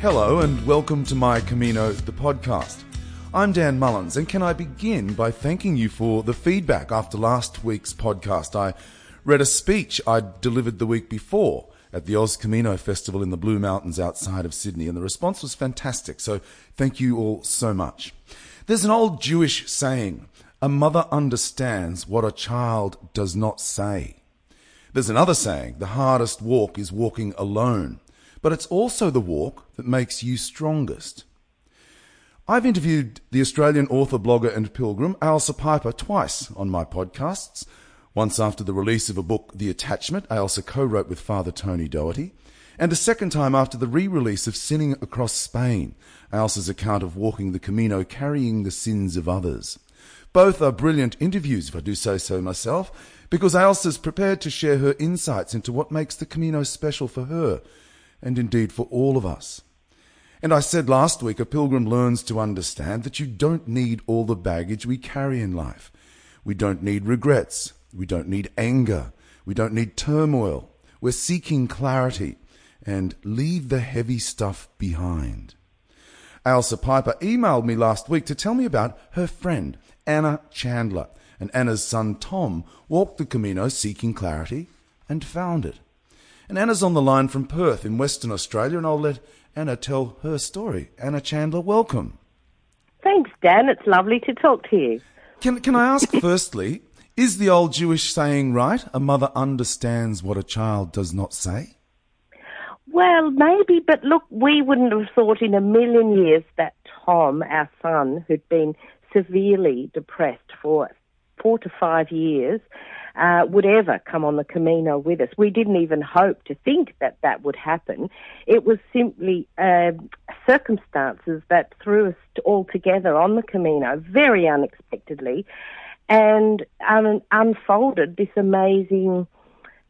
Hello and welcome to My Camino, the podcast. I'm Dan Mullins, and can I begin by thanking you for the feedback after last week's podcast? I read a speech I delivered the week before at the Oz Camino Festival in the Blue Mountains outside of Sydney, and the response was fantastic, so thank you all so much. There's an old Jewish saying a mother understands what a child does not say. There's another saying the hardest walk is walking alone but it's also the walk that makes you strongest. I've interviewed the Australian author, blogger, and pilgrim Ailsa Piper twice on my podcasts. Once after the release of a book, The Attachment, Ailsa co-wrote with Father Tony Doherty, and a second time after the re-release of Sinning Across Spain, Ailsa's account of walking the Camino carrying the sins of others. Both are brilliant interviews, if I do say so myself, because Ailsa's prepared to share her insights into what makes the Camino special for her and indeed for all of us. And I said last week, a pilgrim learns to understand that you don't need all the baggage we carry in life. We don't need regrets. We don't need anger. We don't need turmoil. We're seeking clarity and leave the heavy stuff behind. Ailsa Piper emailed me last week to tell me about her friend, Anna Chandler, and Anna's son Tom walked the Camino seeking clarity and found it. And Anna's on the line from Perth in Western Australia, and I'll let Anna tell her story. Anna Chandler, welcome. Thanks, Dan. It's lovely to talk to you. Can, can I ask firstly, is the old Jewish saying right? A mother understands what a child does not say? Well, maybe, but look, we wouldn't have thought in a million years that Tom, our son, who'd been severely depressed for four to five years, uh, would ever come on the Camino with us. We didn't even hope to think that that would happen. It was simply uh, circumstances that threw us all together on the Camino very unexpectedly and um, unfolded this amazing.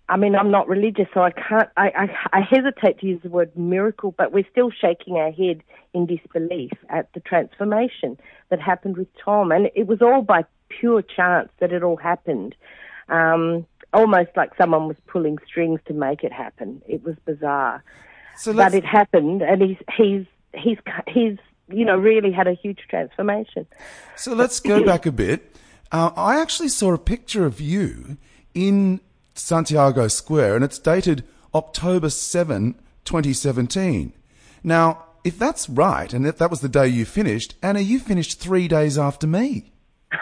I mean, I'm not religious, so I can't. I, I, I hesitate to use the word miracle, but we're still shaking our head in disbelief at the transformation that happened with Tom, and it was all by pure chance that it all happened um, almost like someone was pulling strings to make it happen. It was bizarre, so but it happened, and he's he's he's he's you know really had a huge transformation. So let's go back a bit. Uh, I actually saw a picture of you in Santiago Square, and it's dated October 7, 2017. Now, if that's right, and if that was the day you finished, Anna, you finished three days after me.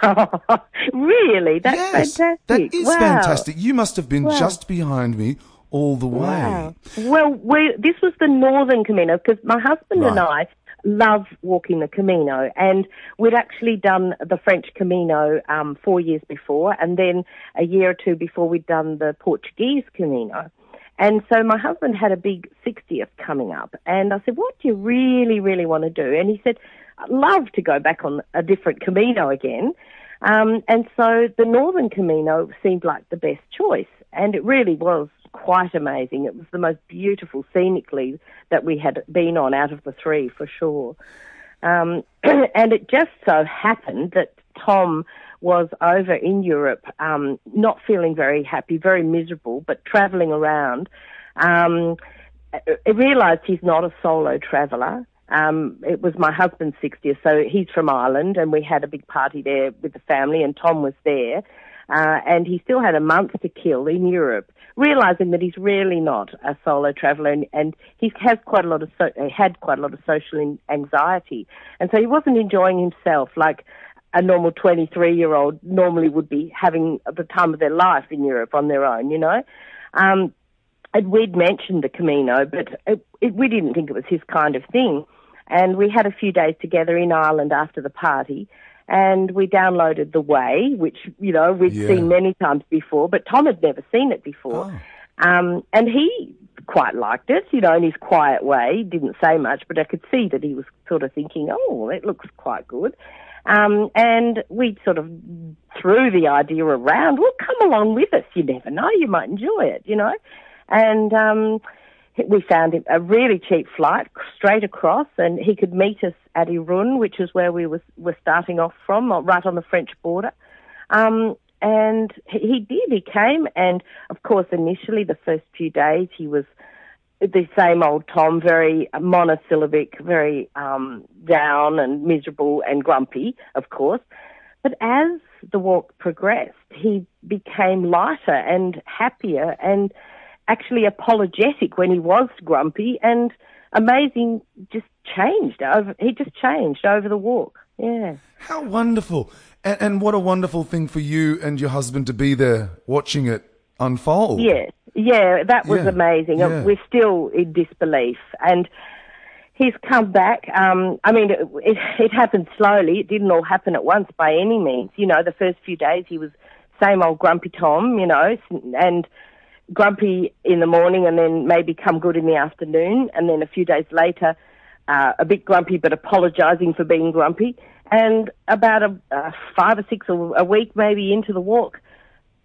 really? That's yes, fantastic. That is wow. fantastic. You must have been wow. just behind me all the way. Wow. Well, we, this was the Northern Camino because my husband right. and I love walking the Camino, and we'd actually done the French Camino um, four years before, and then a year or two before we'd done the Portuguese Camino. And so my husband had a big 60th coming up, and I said, "What do you really, really want to do?" And he said, "I'd love to go back on a different Camino again." Um, and so the Northern Camino seemed like the best choice, and it really was quite amazing. It was the most beautiful scenically that we had been on out of the three, for sure. Um, and it just so happened that Tom was over in Europe, um, not feeling very happy, very miserable, but travelling around. Um, I realised he's not a solo traveller. Um, it was my husband's 60th, so he's from Ireland, and we had a big party there with the family, and Tom was there. Uh, and he still had a month to kill in Europe, realizing that he's really not a solo traveler, and, and he has quite a lot of so, had quite a lot of social anxiety, and so he wasn't enjoying himself like a normal 23 year old normally would be having the time of their life in Europe on their own, you know. Um, and we'd mentioned the Camino, but it, it, we didn't think it was his kind of thing. And we had a few days together in Ireland after the party. And we downloaded The Way, which, you know, we'd yeah. seen many times before, but Tom had never seen it before. Oh. Um, and he quite liked it, you know, in his quiet way. He didn't say much, but I could see that he was sort of thinking, oh, it looks quite good. Um, and we sort of threw the idea around, well, come along with us. You never know, you might enjoy it, you know. And um, we found a really cheap flight straight across, and he could meet us at Irun, which is where we was, were starting off from, right on the French border. Um, and he did. He came, and of course, initially the first few days he was the same old Tom, very monosyllabic, very um, down and miserable and grumpy, of course. But as the walk progressed, he became lighter and happier and actually apologetic when he was grumpy and amazing just changed over he just changed over the walk. Yeah. How wonderful. And, and what a wonderful thing for you and your husband to be there watching it unfold. Yes. Yeah that was yeah. amazing. Yeah. we're still in disbelief. And he's come back um i mean it, it it happened slowly. It didn't all happen at once by any means. You know the first few days he was same old grumpy tom you know and grumpy in the morning and then maybe come good in the afternoon, and then a few days later, uh, a bit grumpy but apologising for being grumpy, and about a, uh, five or six or a week maybe into the walk,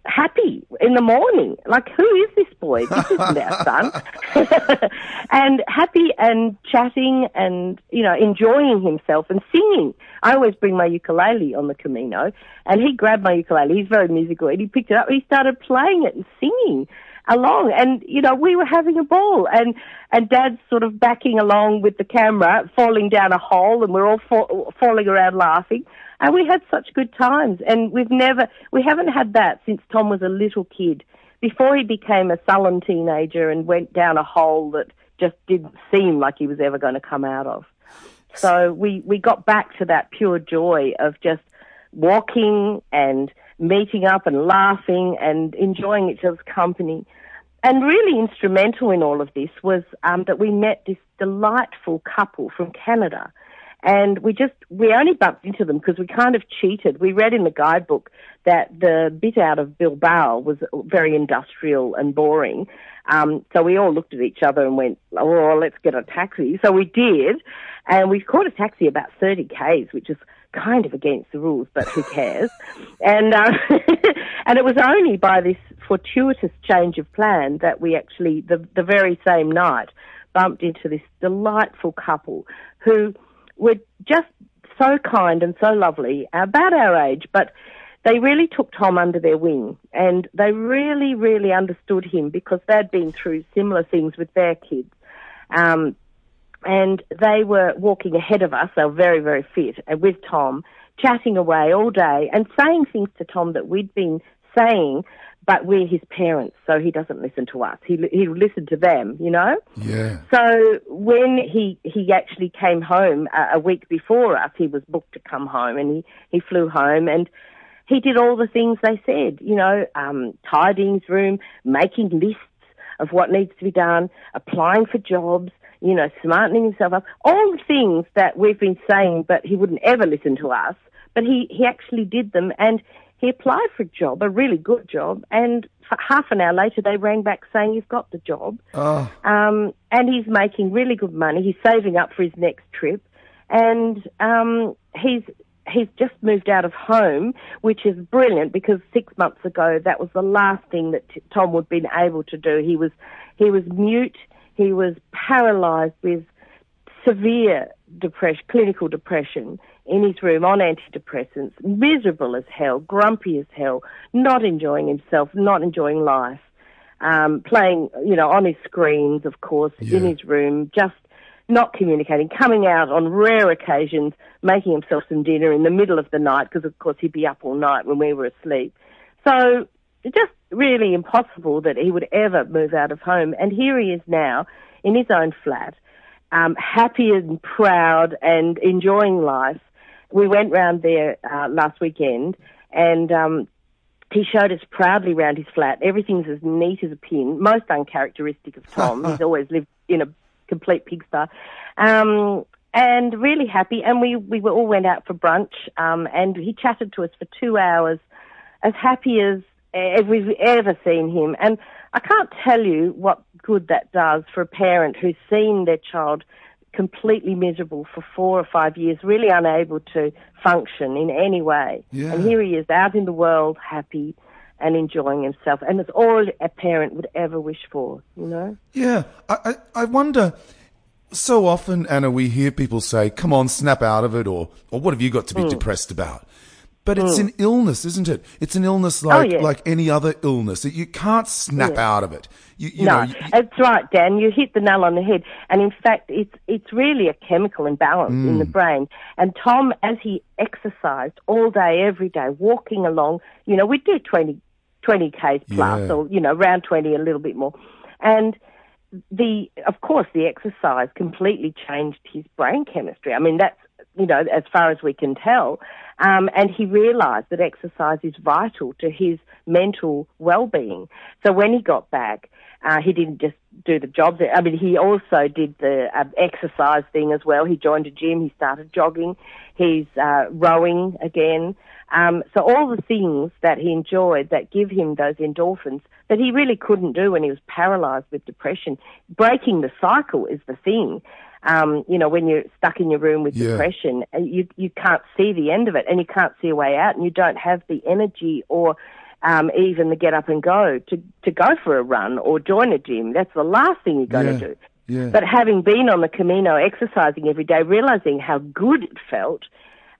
happy in the morning. Like, who is this boy? This isn't our son. and happy and chatting and, you know, enjoying himself and singing. I always bring my ukulele on the Camino and he grabbed my ukulele. He's very musical and he picked it up and he started playing it and singing along. And, you know, we were having a ball and, and dad's sort of backing along with the camera, falling down a hole and we're all fa- falling around laughing. And we had such good times. And we've never, we haven't had that since Tom was a little kid. Before he became a sullen teenager and went down a hole that just didn't seem like he was ever going to come out of. So we, we got back to that pure joy of just walking and meeting up and laughing and enjoying each other's company. And really instrumental in all of this was um, that we met this delightful couple from Canada. And we just, we only bumped into them because we kind of cheated. We read in the guidebook that the bit out of Bilbao was very industrial and boring. Um, so we all looked at each other and went, oh, let's get a taxi. So we did. And we caught a taxi about 30 Ks, which is kind of against the rules, but who cares? and uh, and it was only by this fortuitous change of plan that we actually the the very same night bumped into this delightful couple who were just so kind and so lovely, about our age, but they really took Tom under their wing and they really, really understood him because they'd been through similar things with their kids. Um, and they were walking ahead of us. They were very, very fit and with Tom, chatting away all day and saying things to Tom that we'd been saying, but we're his parents, so he doesn't listen to us. He he listened to them, you know. Yeah. So when he he actually came home a, a week before us, he was booked to come home, and he he flew home and. He did all the things they said, you know, um, tidying his room, making lists of what needs to be done, applying for jobs, you know, smartening himself up, all the things that we've been saying, but he wouldn't ever listen to us. But he, he actually did them and he applied for a job, a really good job, and half an hour later they rang back saying he's got the job. Oh. Um, and he's making really good money. He's saving up for his next trip. And um, he's he's just moved out of home, which is brilliant because six months ago that was the last thing that Tom would have been able to do. He was he was mute. He was paralysed with severe depression, clinical depression in his room on antidepressants, miserable as hell, grumpy as hell, not enjoying himself, not enjoying life, um, playing, you know, on his screens, of course, yeah. in his room, just not communicating, coming out on rare occasions, making himself some dinner in the middle of the night, because of course he'd be up all night when we were asleep. So just really impossible that he would ever move out of home. And here he is now in his own flat, um, happy and proud and enjoying life. We went round there uh, last weekend and um, he showed us proudly round his flat. Everything's as neat as a pin, most uncharacteristic of Tom. He's always lived in a complete pigsty. Um, and really happy. And we, we all went out for brunch um, and he chatted to us for two hours as happy as if we've ever seen him. And I can't tell you what good that does for a parent who's seen their child completely miserable for four or five years, really unable to function in any way. Yeah. And here he is out in the world, happy and enjoying himself. And it's all a parent would ever wish for, you know? Yeah. I, I, I wonder. So often, Anna, we hear people say, come on, snap out of it, or, or what have you got to be mm. depressed about? But it's an illness, isn't it? It's an illness like Hmm. Oh, yeah. like any other illness. You can't snap out of it. You, you no, know, you- that's right, Dan. You hit the nail on the head. And in fact, it's it's really a chemical imbalance in Mm. the brain. And Tom, as he exercised all day, every day, walking along, you know, we'd do 20, 20 k's plus, Yeah. or you know, around twenty, a little bit more, and the of course the exercise completely changed his brain chemistry. I mean that's you know as far as we can tell, um, and he realised that exercise is vital to his mental well-being. So when he got back, uh, he didn't just do the job. I mean he also did the uh, exercise thing as well. He joined a gym. He started jogging. He's uh, rowing again. Um, so all the things that he enjoyed that give him those endorphins that he really couldn't do when he was paralyzed with depression. Breaking the cycle is the thing. Um, you know, when you're stuck in your room with Yeah. depression, uh, you you can't see the end of it, and you can't see a way out, and you don't have the energy or um, even the get up and go to to go for a run or join a gym. That's the last thing you're going Yeah. to do. yeah. But having been on the Camino, exercising every day, realizing how good it felt,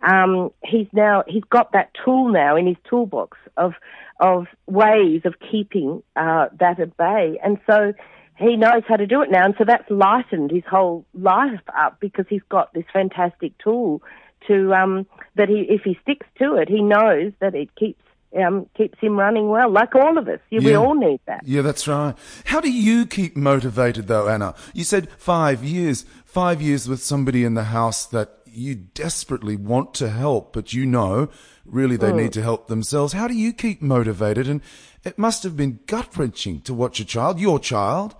um, he's now he's got that tool now in his toolbox of of ways of keeping uh, that at bay, and so he knows how to do it now, and so that's lightened his whole life up because he's got this fantastic tool to um, that he if he sticks to it, he knows that it keeps um, keeps him running well, like all of us. Yeah, We all need that. Yeah, that's right. How do you keep motivated though, Anna? You said five years, five years with somebody in the house that you desperately want to help, but you know really Mm. they need to help themselves. How do you keep motivated? And it must have been gut wrenching to watch a child, your child,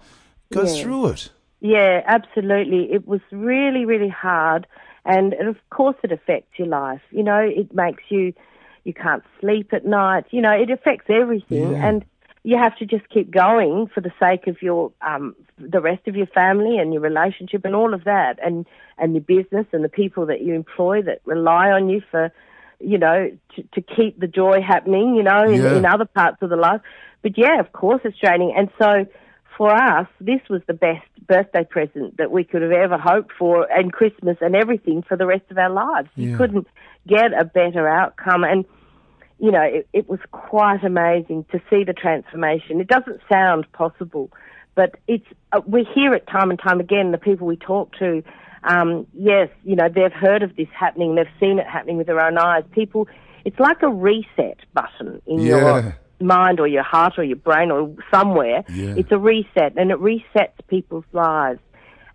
go Yeah. through it. Yeah, absolutely. It was really, really hard, and, and of course it affects your life. You know, it makes you you can't sleep at night. You know, it affects everything, Yeah. and you have to just keep going for the sake of your um, the rest of your family and your relationship and all of that, and and your business and the people that you employ that rely on you for you know, to, to keep the joy happening, you know, in, Yeah. in other parts of the life. But yeah, of course it's draining. And so for us, this was the best birthday present that we could have ever hoped for and Christmas and everything for the rest of our lives. Yeah. You couldn't get a better outcome. And, you know, it, it was quite amazing to see the transformation. It doesn't sound possible, but it's, uh, we hear it time and time again, the people we talk to, um, yes, you know, they've heard of this happening, they've seen it happening with their own eyes. People, it's like a reset button in Yeah. your mind or your heart or your brain or somewhere. Yeah. It's a reset and it resets people's lives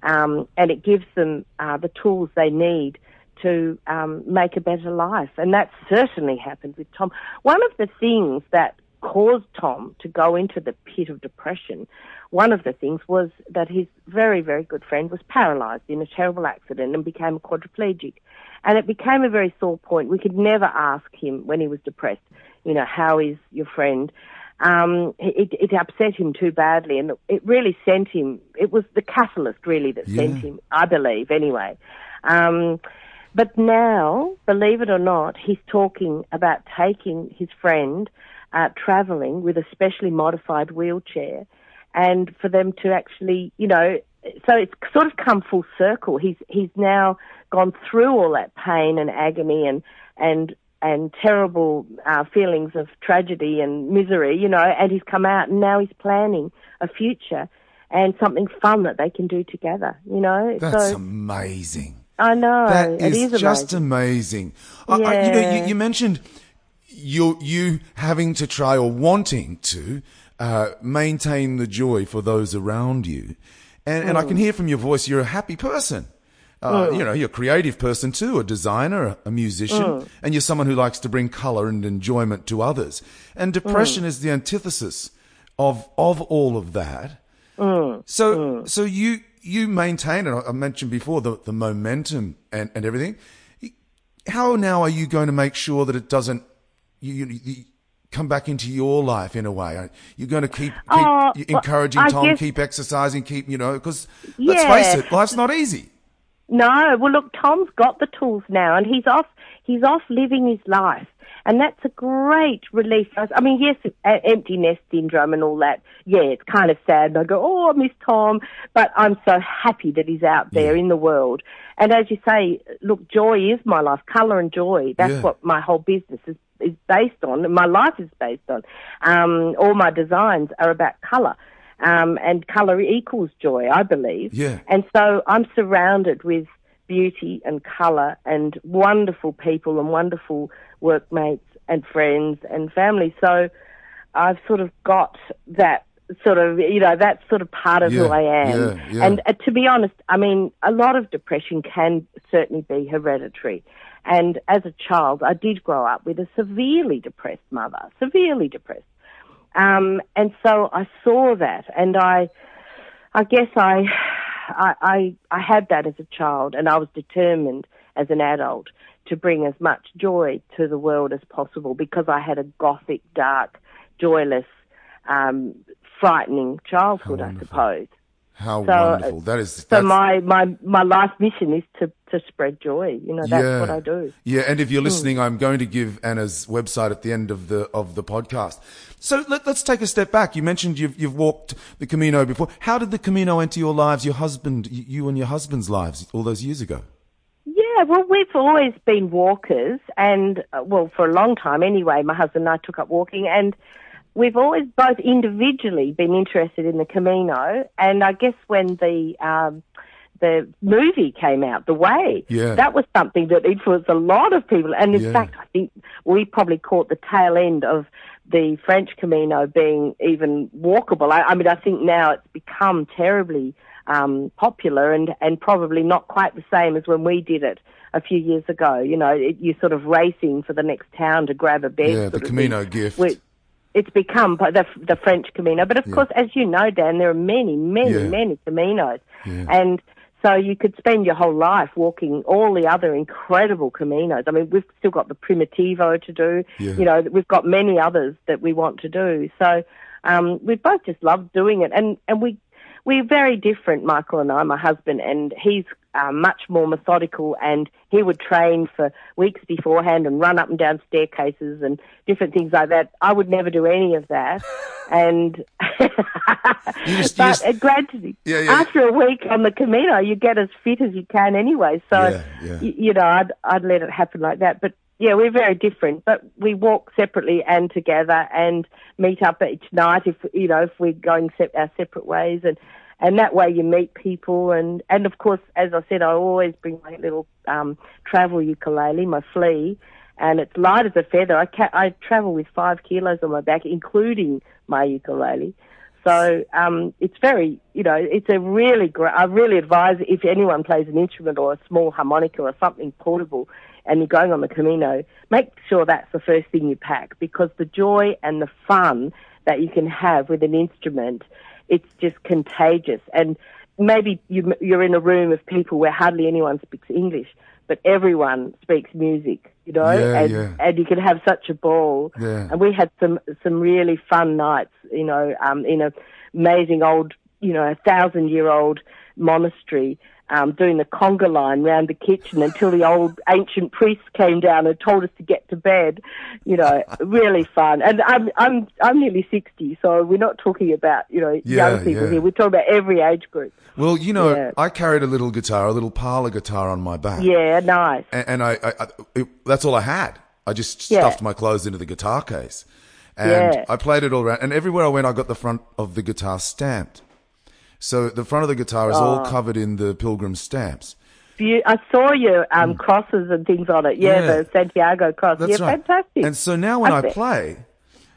um, and it gives them uh, the tools they need to um, make a better life. And that certainly happened with Tom. One of the things that caused Tom to go into the pit of depression, one of the things was that his very, very good friend was paralyzed in a terrible accident and became a quadriplegic. And it became a very sore point. We could never ask him when he was depressed, you know, how is your friend? Um, it, it upset him too badly and it really sent him, it was the catalyst really that sent him, I believe anyway. Um, but now, believe it or not, he's talking about taking his friend uh, traveling with a specially modified wheelchair and for them to actually, you know, so it's sort of come full circle. He's he's now gone through all that pain and agony and and and terrible uh, feelings of tragedy and misery, you know, and he's come out and now he's planning a future and something fun that they can do together, you know. That's so amazing. I know That it is, is just amazing. amazing. I- I- you know, you, Yeah. you mentioned you you having to try or wanting to uh, maintain the joy for those around you, and and I Mm. can hear from your voice you're a happy person. Uh, You know, you're a creative person too, a designer, a, musician, Mm. and you're someone who likes to bring color and enjoyment to others. And depression Mm. is the antithesis of of all of that. Mm. So, so you you maintain, and I mentioned before the the momentum and and everything. How now are you going to make sure that it doesn't you, you come back into your life in a way? You're going to keep, keep Oh, you well, encouraging Tom, guess- keep exercising, keep you know because let's face it, life's not easy. No, well, look, Tom's got the tools now, and he's off. He's off living his life, and that's a great relief. I mean, yes, empty nest syndrome and all that. Yeah, it's kind of sad. And I go, oh, I miss Tom, but I'm so happy that he's out there yeah. in the world. And as you say, look, joy is my life. Colour and joy. That's yeah. what my whole business is is based on. My life is based on. Um, all my designs are about colour. Um, and colour equals joy, I believe. Yeah. And so I'm surrounded with beauty and colour and wonderful people and wonderful workmates and friends and family. So I've sort of got that sort of, you know, that's sort of part of yeah, who I am. Yeah, yeah. And uh, to be honest, I mean, a lot of depression can certainly be hereditary. And as a child, I did grow up with a severely depressed mother, severely depressed. Um, and so I saw that, and I, I guess I, I, I, I had that as a child, and I was determined as an adult to bring as much joy to the world as possible because I had a gothic, dark, joyless, um, frightening childhood, I suppose. How so, wonderful! That is. So my, my my life mission is to to spread joy. You know, that's yeah. what I do. Yeah, and if you're hmm. listening, mm. I'm going to give Anna's website at the end of the of the podcast. So let, us take a step back. You mentioned you've you've walked the Camino before. How did the Camino enter your lives, your husband, you and your husband's lives, all those years ago? Yeah, well, we've always been walkers, and uh, well, for a long time anyway. My husband and I took up walking, and we've always both individually been interested in the Camino, and I guess when the um, the movie came out, The Way, yeah. that was something that influenced a lot of people. And in yeah. fact, I think we probably caught the tail end of the French Camino being even walkable. I, I mean, I think now it's become terribly um, popular and, and probably not quite the same as when we did it a few years ago. You know, it, you're sort of racing for the next town to grab a bed. Yeah, the Camino thing. gift it's become the the French Camino. But of yeah. course, as you know, Dan, there are many, many, yeah. many Caminos, yeah. and so you could spend your whole life walking all the other incredible Caminos. I mean, we've still got the Primitivo to do. You know, we've got many others that we want to do. So um, we both just love doing it, and and we we're very different, Michael and I, my husband, and he's uh, much more methodical and he would train for weeks beforehand and run up and down staircases and different things like that. I would never do any of that. and just, but just, granted, yeah, yeah, after a week on the Camino, you get as fit as you can anyway. So, y- you know, I'd, I'd let it happen like that. But yeah, we're very different, but we walk separately and together and meet up each night if you know if we're going se- our separate ways and and that way you meet people and and of course as I said I always bring my little um, travel ukulele, my flea, and it's light as a feather. I ca- I travel with five kilos on my back, including my ukulele. So um, it's very, you know, it's a really great. I really advise if anyone plays an instrument or a small harmonica or something portable, and you're going on the Camino, make sure that's the first thing you pack because the joy and the fun that you can have with an instrument it's just contagious. And maybe you, you're in a room of people where hardly anyone speaks English, but everyone speaks music, you know, yeah, and, yeah. and you can have such a ball. Yeah. And we had some, some really fun nights, you know, um, in a amazing old, you know, a thousand year old monastery um, doing the conga line round the kitchen until the old ancient priest came down and told us to get to bed. You know, really fun. And I'm I'm I'm nearly sixty, so we're not talking about you know yeah, young people yeah. here. We're talking about every age group. Well, you know, Yeah. I carried a little guitar, a little parlor guitar on my back. Yeah, nice. and, and I, I, I it, that's all I had. I just stuffed my clothes into the guitar case, and. I played it all around. And everywhere I went, I got the front of the guitar stamped. So the front of the guitar is all Oh. covered in the pilgrim stamps. I saw your um, crosses and things on it. Yeah, Mm. Yeah. the Santiago cross. That's yeah, right. fantastic. And so now when I play,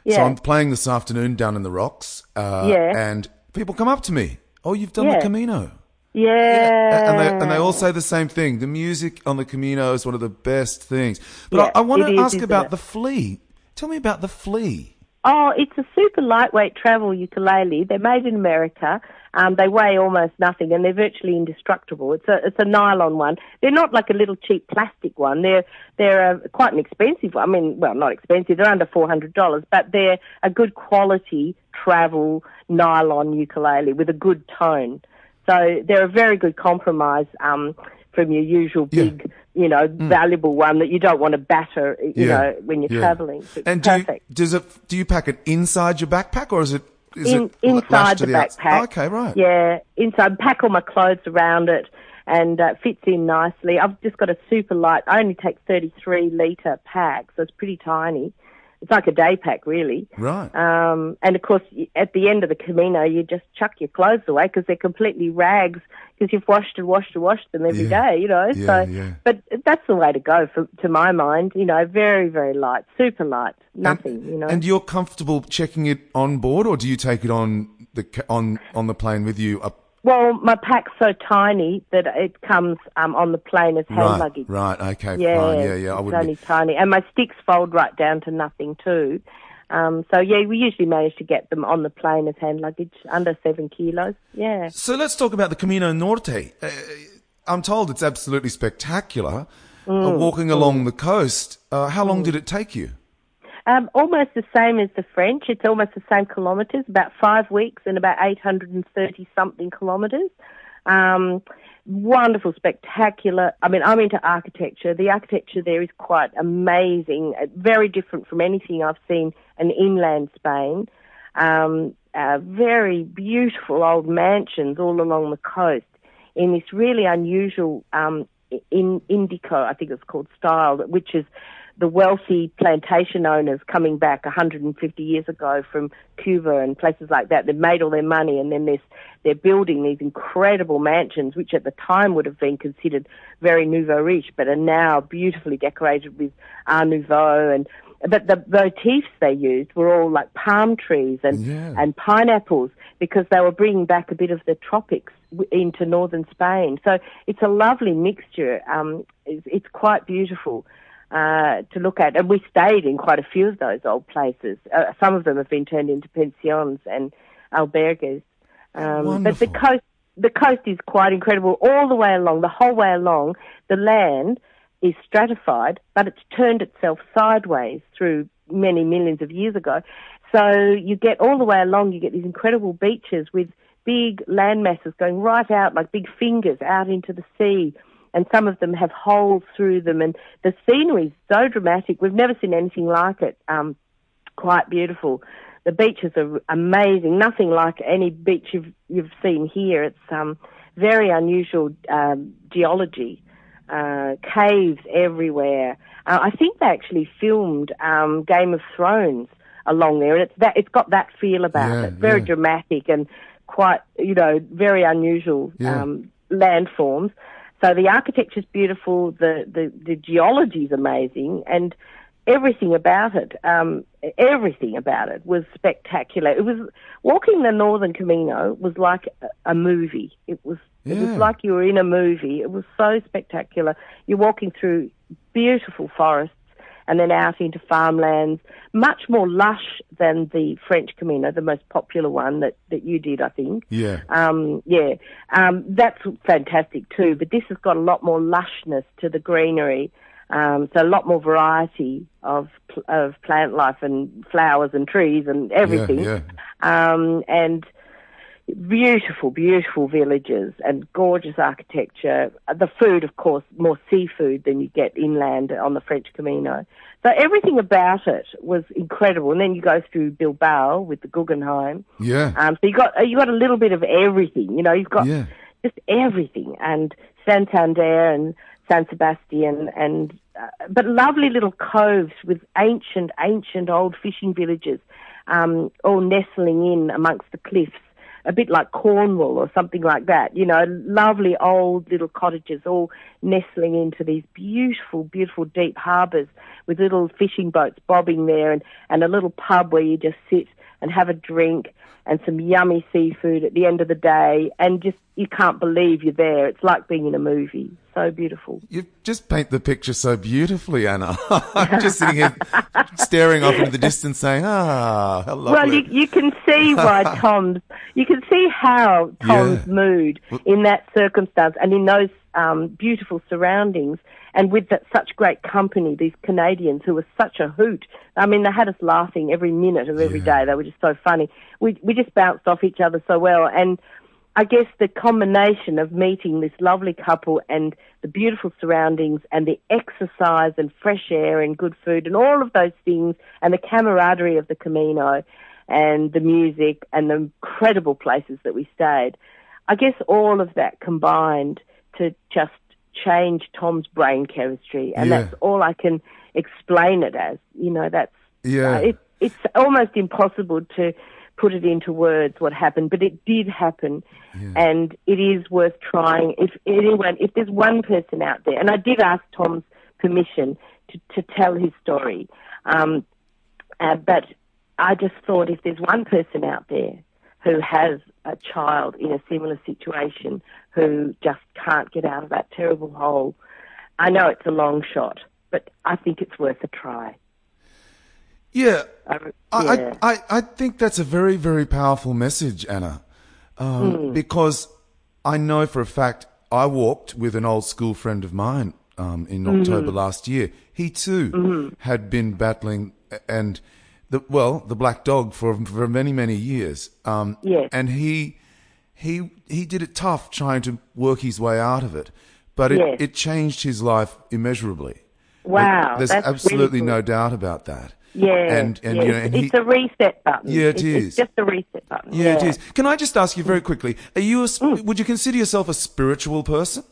yeah. so I'm playing this afternoon down in the rocks, uh, Yeah. and people come up to me. Oh, you've done Yeah. the Camino. yeah. And they, and they all say the same thing. The music on the Camino is one of the best things. But Yeah, I, I want to is, ask about it? the flea. Tell me about the flea. Oh, it's a super lightweight travel ukulele. They're made in America. Um, they weigh almost nothing, and they're virtually indestructible. It's a it's a nylon one. They're not like a little cheap plastic one. They're they're uh, quite an expensive one. I mean, well, not expensive. They're under four hundred dollars, but they're a good quality travel nylon ukulele with a good tone. So they're a very good compromise um, from your usual big, yeah. you know, mm. valuable one that you don't want to batter, you yeah. know, when you're yeah. traveling. And do you, does it? Do you pack it inside your backpack, or is it? Is In, it inside the, the backpack. Oh, okay, right. Yeah, inside. Pack all my clothes around it and uh, fits in nicely. I've just got a super light. I only take 33 litre pack, so it's pretty tiny. It's like a day pack, really. Right. Um, and of course, at the end of the Camino, you just chuck your clothes away because they're completely rags because you've washed and washed and washed them every yeah. day. you know. Yeah, so, yeah. but that's the way to go, for, to my mind. You know, very, very light, super light, nothing. And, you know. And you're comfortable checking it on board, or do you take it on the on on the plane with you up well, my pack's so tiny that it comes um, on the plane as hand right, luggage. Right, okay, yeah, fine. Yeah, yeah, I would only be... tiny. And my sticks fold right down to nothing too. Um, so yeah, we usually manage to get them on the plane as hand luggage, under seven kilos. Yeah. So let's talk about the Camino Norte. Uh, I'm told it's absolutely spectacular. Uh, mm, uh, walking mm. along the coast, uh, how long mm. did it take you? Um, almost the same as the French. It's almost the same kilometres, about five weeks and about 830 something kilometres. Um, wonderful, spectacular. I mean, I'm into architecture. The architecture there is quite amazing, uh, very different from anything I've seen in inland Spain. Um, uh, very beautiful old mansions all along the coast in this really unusual um, in indico, I think it's called style, which is the wealthy plantation owners coming back 150 years ago from Cuba and places like that. They've made all their money and then they're, they're building these incredible mansions, which at the time would have been considered very nouveau riche, but are now beautifully decorated with Art Nouveau and but the motifs they used were all like palm trees and yeah. and pineapples because they were bringing back a bit of the tropics into northern Spain. So it's a lovely mixture. Um, it's, it's quite beautiful uh, to look at. And we stayed in quite a few of those old places. Uh, some of them have been turned into pensions and albergues. Um, but the coast, the coast is quite incredible all the way along, the whole way along. The land is stratified, but it's turned itself sideways through many millions of years ago. So you get all the way along, you get these incredible beaches with big land masses going right out like big fingers out into the sea and some of them have holes through them, and the scenery is so dramatic. We've never seen anything like it. Um, quite beautiful. The beaches are amazing. Nothing like any beach you've you've seen here. It's um, very unusual um, geology. Uh, caves everywhere. Uh, I think they actually filmed um, Game of Thrones along there, and it's that it's got that feel about yeah, it. Very yeah. dramatic and quite, you know, very unusual yeah. um, landforms. So the architecture's beautiful, the, the, the geology is amazing, and everything about it, um, everything about it was spectacular. It was walking the Northern Camino was like a, a movie. It was yeah. it was like you were in a movie. It was so spectacular. You're walking through beautiful forests and then out into farmlands, much more lush than the French Camino, the most popular one that, that you did, I think. Yeah. Um, yeah. Um, that's fantastic too, but this has got a lot more lushness to the greenery. Um, so a lot more variety of of plant life and flowers and trees and everything. Yeah, yeah. Um, and beautiful, beautiful villages and gorgeous architecture. The food, of course, more seafood than you get inland on the French Camino. So everything about it was incredible. And then you go through Bilbao with the Guggenheim. Yeah. Um, so you got you got a little bit of everything. You know, you've got yeah. just everything and Santander and San Sebastian and uh, but lovely little coves with ancient, ancient old fishing villages, um, all nestling in amongst the cliffs a bit like Cornwall or something like that. You know, lovely old little cottages all nestling into these beautiful, beautiful deep harbours with little fishing boats bobbing there and, and a little pub where you just sit and have a drink and some yummy seafood at the end of the day and just you can't believe you're there. It's like being in a movie. So beautiful. You just paint the picture so beautifully, Anna. I'm just sitting here staring off into the distance saying, ah, how lovely. Well, you, you can see why Tom's, you can see how Tom's yeah. mood in that circumstance and in those um, beautiful surroundings and with that, such great company, these Canadians who were such a hoot. I mean, they had us laughing every minute of every yeah. day. They were just so funny. We we just bounced off each other so well, and I guess the combination of meeting this lovely couple and the beautiful surroundings and the exercise and fresh air and good food and all of those things and the camaraderie of the Camino and the music and the incredible places that we stayed. I guess all of that combined to just change Tom's brain chemistry, and Yeah. that's all I can explain it as. You know, that's Yeah. uh, it, it's almost impossible to put it into words what happened, but it did happen, and it is worth trying. If anyone, if there's one person out there, and I did ask Tom's permission to, to tell his story, um, uh, but I just thought if there's one person out there who has a child in a similar situation who just can't get out of that terrible hole, I know it's a long shot, but I think it's worth a try. Yeah. I, I, yeah. I, I I think that's a very, very powerful message, Anna. Um, Hmm. Because I know for a fact I walked with an old school friend of mine um, in Mm-hmm. October last year. He too had been battling and the well the black dog for for many many years. Um, Yes. and he he he did it tough trying to work his way out of it, but it, Yes. it changed his life immeasurably. wow, There's that's absolutely really no doubt about that. Yeah, and and yeah, you know, it's, and it's he, a reset button. Yeah, it it's, is. It's just a reset button. yeah, it is. Can I just ask you very quickly? Are you a, Mm. would you consider yourself a spiritual person?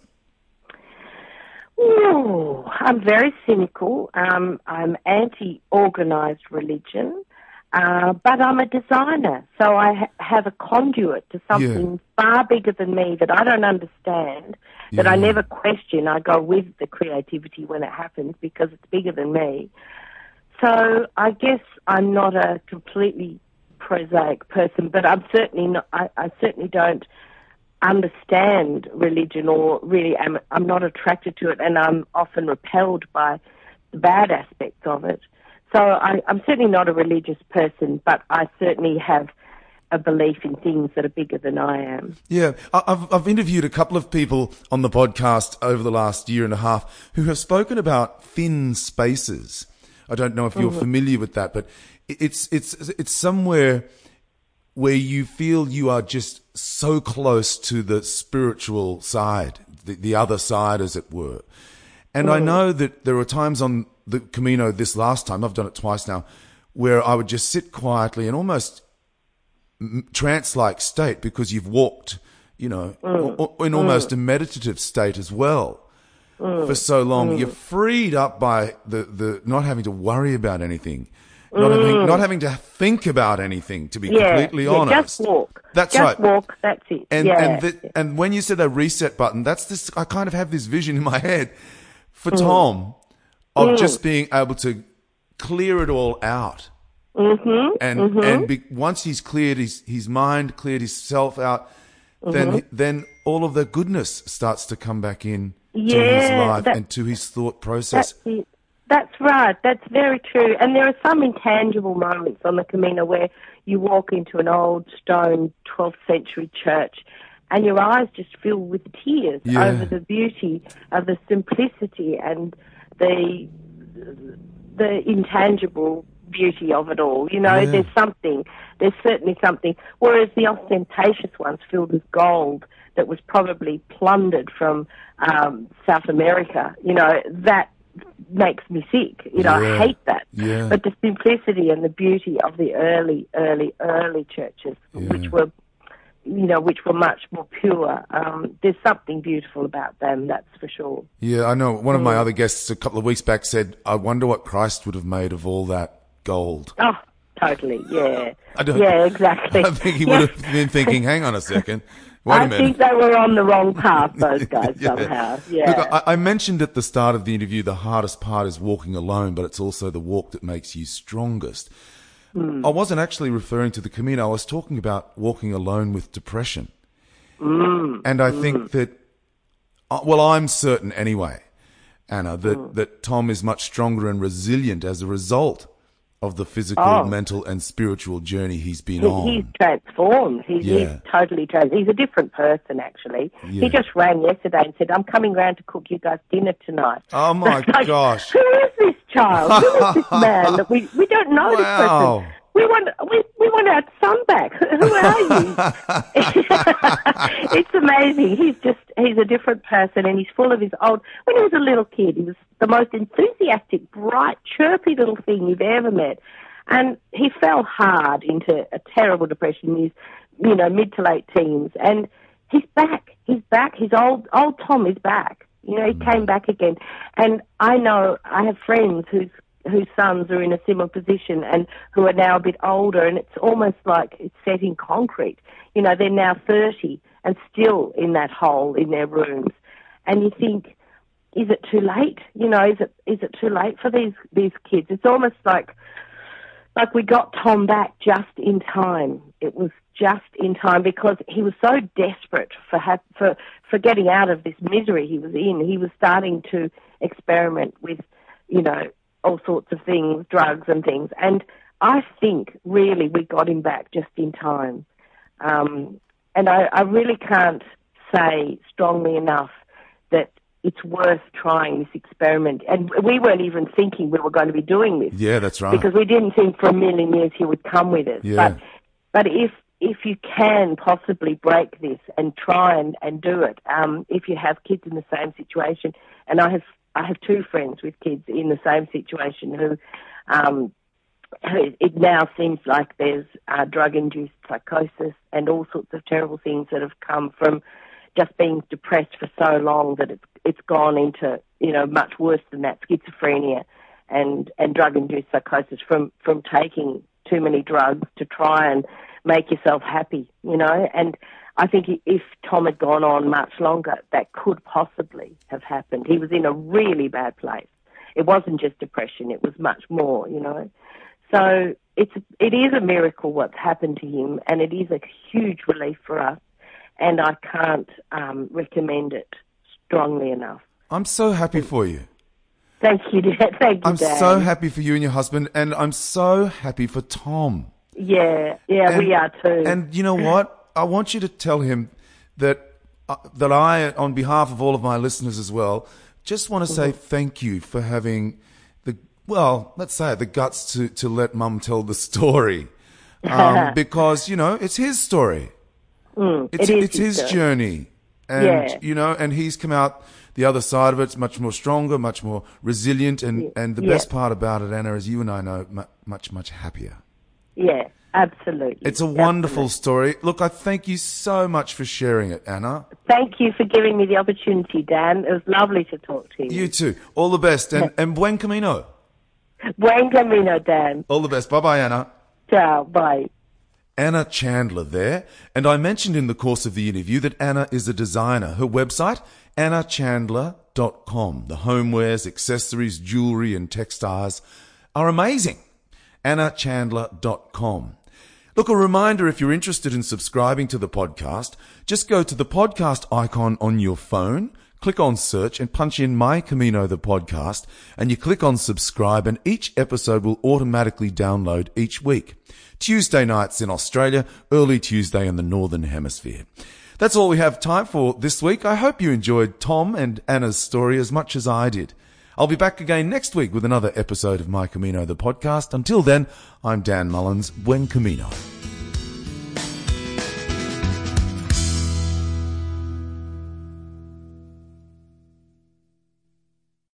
Ooh, I'm very cynical. Um, I'm anti-organised religion, uh, but I'm a designer, so I ha- have a conduit to something far bigger than me that I don't understand, that I never question. I go with the creativity when it happens because it's bigger than me. So I guess I'm not a completely prosaic person, but I'm certainly not. I, I certainly don't understand religion or really am I'm not attracted to it and I'm often repelled by the bad aspects of it. So I, I'm certainly not a religious person, but I certainly have a belief in things that are bigger than I am. Yeah, I've I've interviewed a couple of people on the podcast over the last year and a half who have spoken about thin spaces. I don't know if you're Mm-hmm. familiar with that, but it's it's it's somewhere where you feel you are just so close to the spiritual side, the, the other side, as it were. And I know that there are times on the Camino this last time, I've done it twice now, where I would just sit quietly and almost trance like state because you've walked, you know, o- in almost a meditative state as well. For so long, you're freed up by the, the not having to worry about anything, not having not having to think about anything. To be Yeah, completely yeah, honest, just walk. That's just right. walk. That's it. And yeah. and the, and when you said that reset button, that's this. I kind of have this vision in my head for Mm. Tom of just being able to clear it all out. Mm-hmm, and and be, once he's cleared his his mind, cleared himself out, Mm-hmm. then then all of the goodness starts to come back in to his Yeah, life that- and to his thought process. That's. That's right. That's very true. And there are some intangible moments on the Camino where you walk into an old stone 12th century church and your eyes just fill with tears Yeah. over the beauty of the simplicity and the the intangible beauty of it all. You know, Yeah. there's something. There's certainly something. Whereas the ostentatious ones filled with gold that was probably plundered from um, South America, you know, that makes me sick. You know, Yeah. I hate that. Yeah. But the simplicity and the beauty of the early, early, early churches, which were, you know, which were much more pure. Um, there's something beautiful about them, that's for sure. Yeah, I know. One of Mm. my other guests a couple of weeks back said, "I wonder what Christ would have made of all that gold." Oh, totally. Yeah. I don't- yeah, exactly. I think he Yeah. would have been thinking, "Hang on a second, wait a I minute." I think they were on the wrong path, those guys, Yeah. somehow. Yeah. Look, I, I mentioned at the start of the interview the hardest part is walking alone, but it's also the walk that makes you strongest. Hmm. I wasn't actually referring to the Camino. I was talking about walking alone with depression. Hmm. And I think that, uh, well, I'm certain anyway, Anna, that, Hmm. that Tom is much stronger and resilient as a result of the physical, Oh. mental, and spiritual journey he's been He- on. He's transformed. He's, Yeah. he's totally transformed. He's a different person, actually. Yeah. He just rang yesterday and said, I'm coming round to cook you guys dinner tonight. Oh, my like, gosh. Who is this child? Who is this man that we, we don't know Wow. this person? We want we, we want our son back. Who are you? it's amazing. He's just he's a different person, and he's full of his old. When he was a little kid, he was the most enthusiastic, bright, chirpy little thing you've ever met, and he fell hard into a terrible depression. He's you know mid to late teens, and he's back. He's back. His old old Tom is back. You know, he mm. came back again, and I know I have friends whose whose sons are in a similar position and who are now a bit older, and it's almost like it's set in concrete. You know, they're now 30 and still in that hole in their rooms. And you think, is it too late? You know, is it is it too late for these these kids? It's almost like like we got Tom back just in time. It was just in time because he was so desperate for ha- for for getting out of this misery he was in. He was starting to experiment with, you know, all sorts of things, drugs and things. And I think really we got him back just in time. Um, and I, I really can't say strongly enough that it's worth trying this experiment. And we weren't even thinking we were going to be doing this. Yeah, that's right. Because we didn't think for a million years he would come with us. Yeah. But, but if if you can possibly break this and try and, and do it, um, if you have kids in the same situation, and I have I have two friends with kids in the same situation who, um, it now seems like there's uh, drug-induced psychosis and all sorts of terrible things that have come from just being depressed for so long that it's it's gone into you know much worse than that schizophrenia and and drug-induced psychosis from from taking too many drugs to try and make yourself happy, you know, and I think if Tom had gone on much longer, that could possibly have happened. He was in a really bad place. It wasn't just depression; it was much more, you know. So it's it is a miracle what's happened to him, and it is a huge relief for us. And I can't um, recommend it strongly enough. I'm so happy for you. Thank you, Dan. Thank you, I'm Dad. so happy for you and your husband, and I'm so happy for Tom. Yeah, yeah, And- we are too. And you know what? I want you to tell him that uh, that I, on behalf of all of my listeners as well, just want to say thank you for having the well, let's say it, the guts to to let Mum tell the story, um, because you know it's his story. It's Mm, it is it's his story. journey, and Yeah. you know, and he's come out the other side of it. It's much more stronger, much more resilient, and and the Yeah. best part about it, Anna, is you and I know mu- much much happier. Yeah, absolutely. It's a wonderful story. Look, I thank you so much for sharing it, Anna. Thank you for giving me the opportunity, Dan. It was lovely to talk to you. You too. All the best, and and buen camino. Buen camino, Dan. All the best. Bye bye, Anna. Ciao. Bye. Anna Chandler there, and I mentioned in the course of the interview that Anna is a designer. Her website, annachandler.com. The homewares, accessories, jewelry, and textiles are amazing. annachandler.com. Look, a reminder if you're interested in subscribing to the podcast, just go to the podcast icon on your phone, click on search and punch in My Camino the podcast, and you click on subscribe and each episode will automatically download each week. Tuesday nights in Australia, early Tuesday in the Northern Hemisphere. That's all we have time for this week. I hope you enjoyed Tom and Anna's story as much as I did. I'll be back again next week with another episode of My Camino, the podcast. Until then, I'm Dan Mullins. Buen Camino.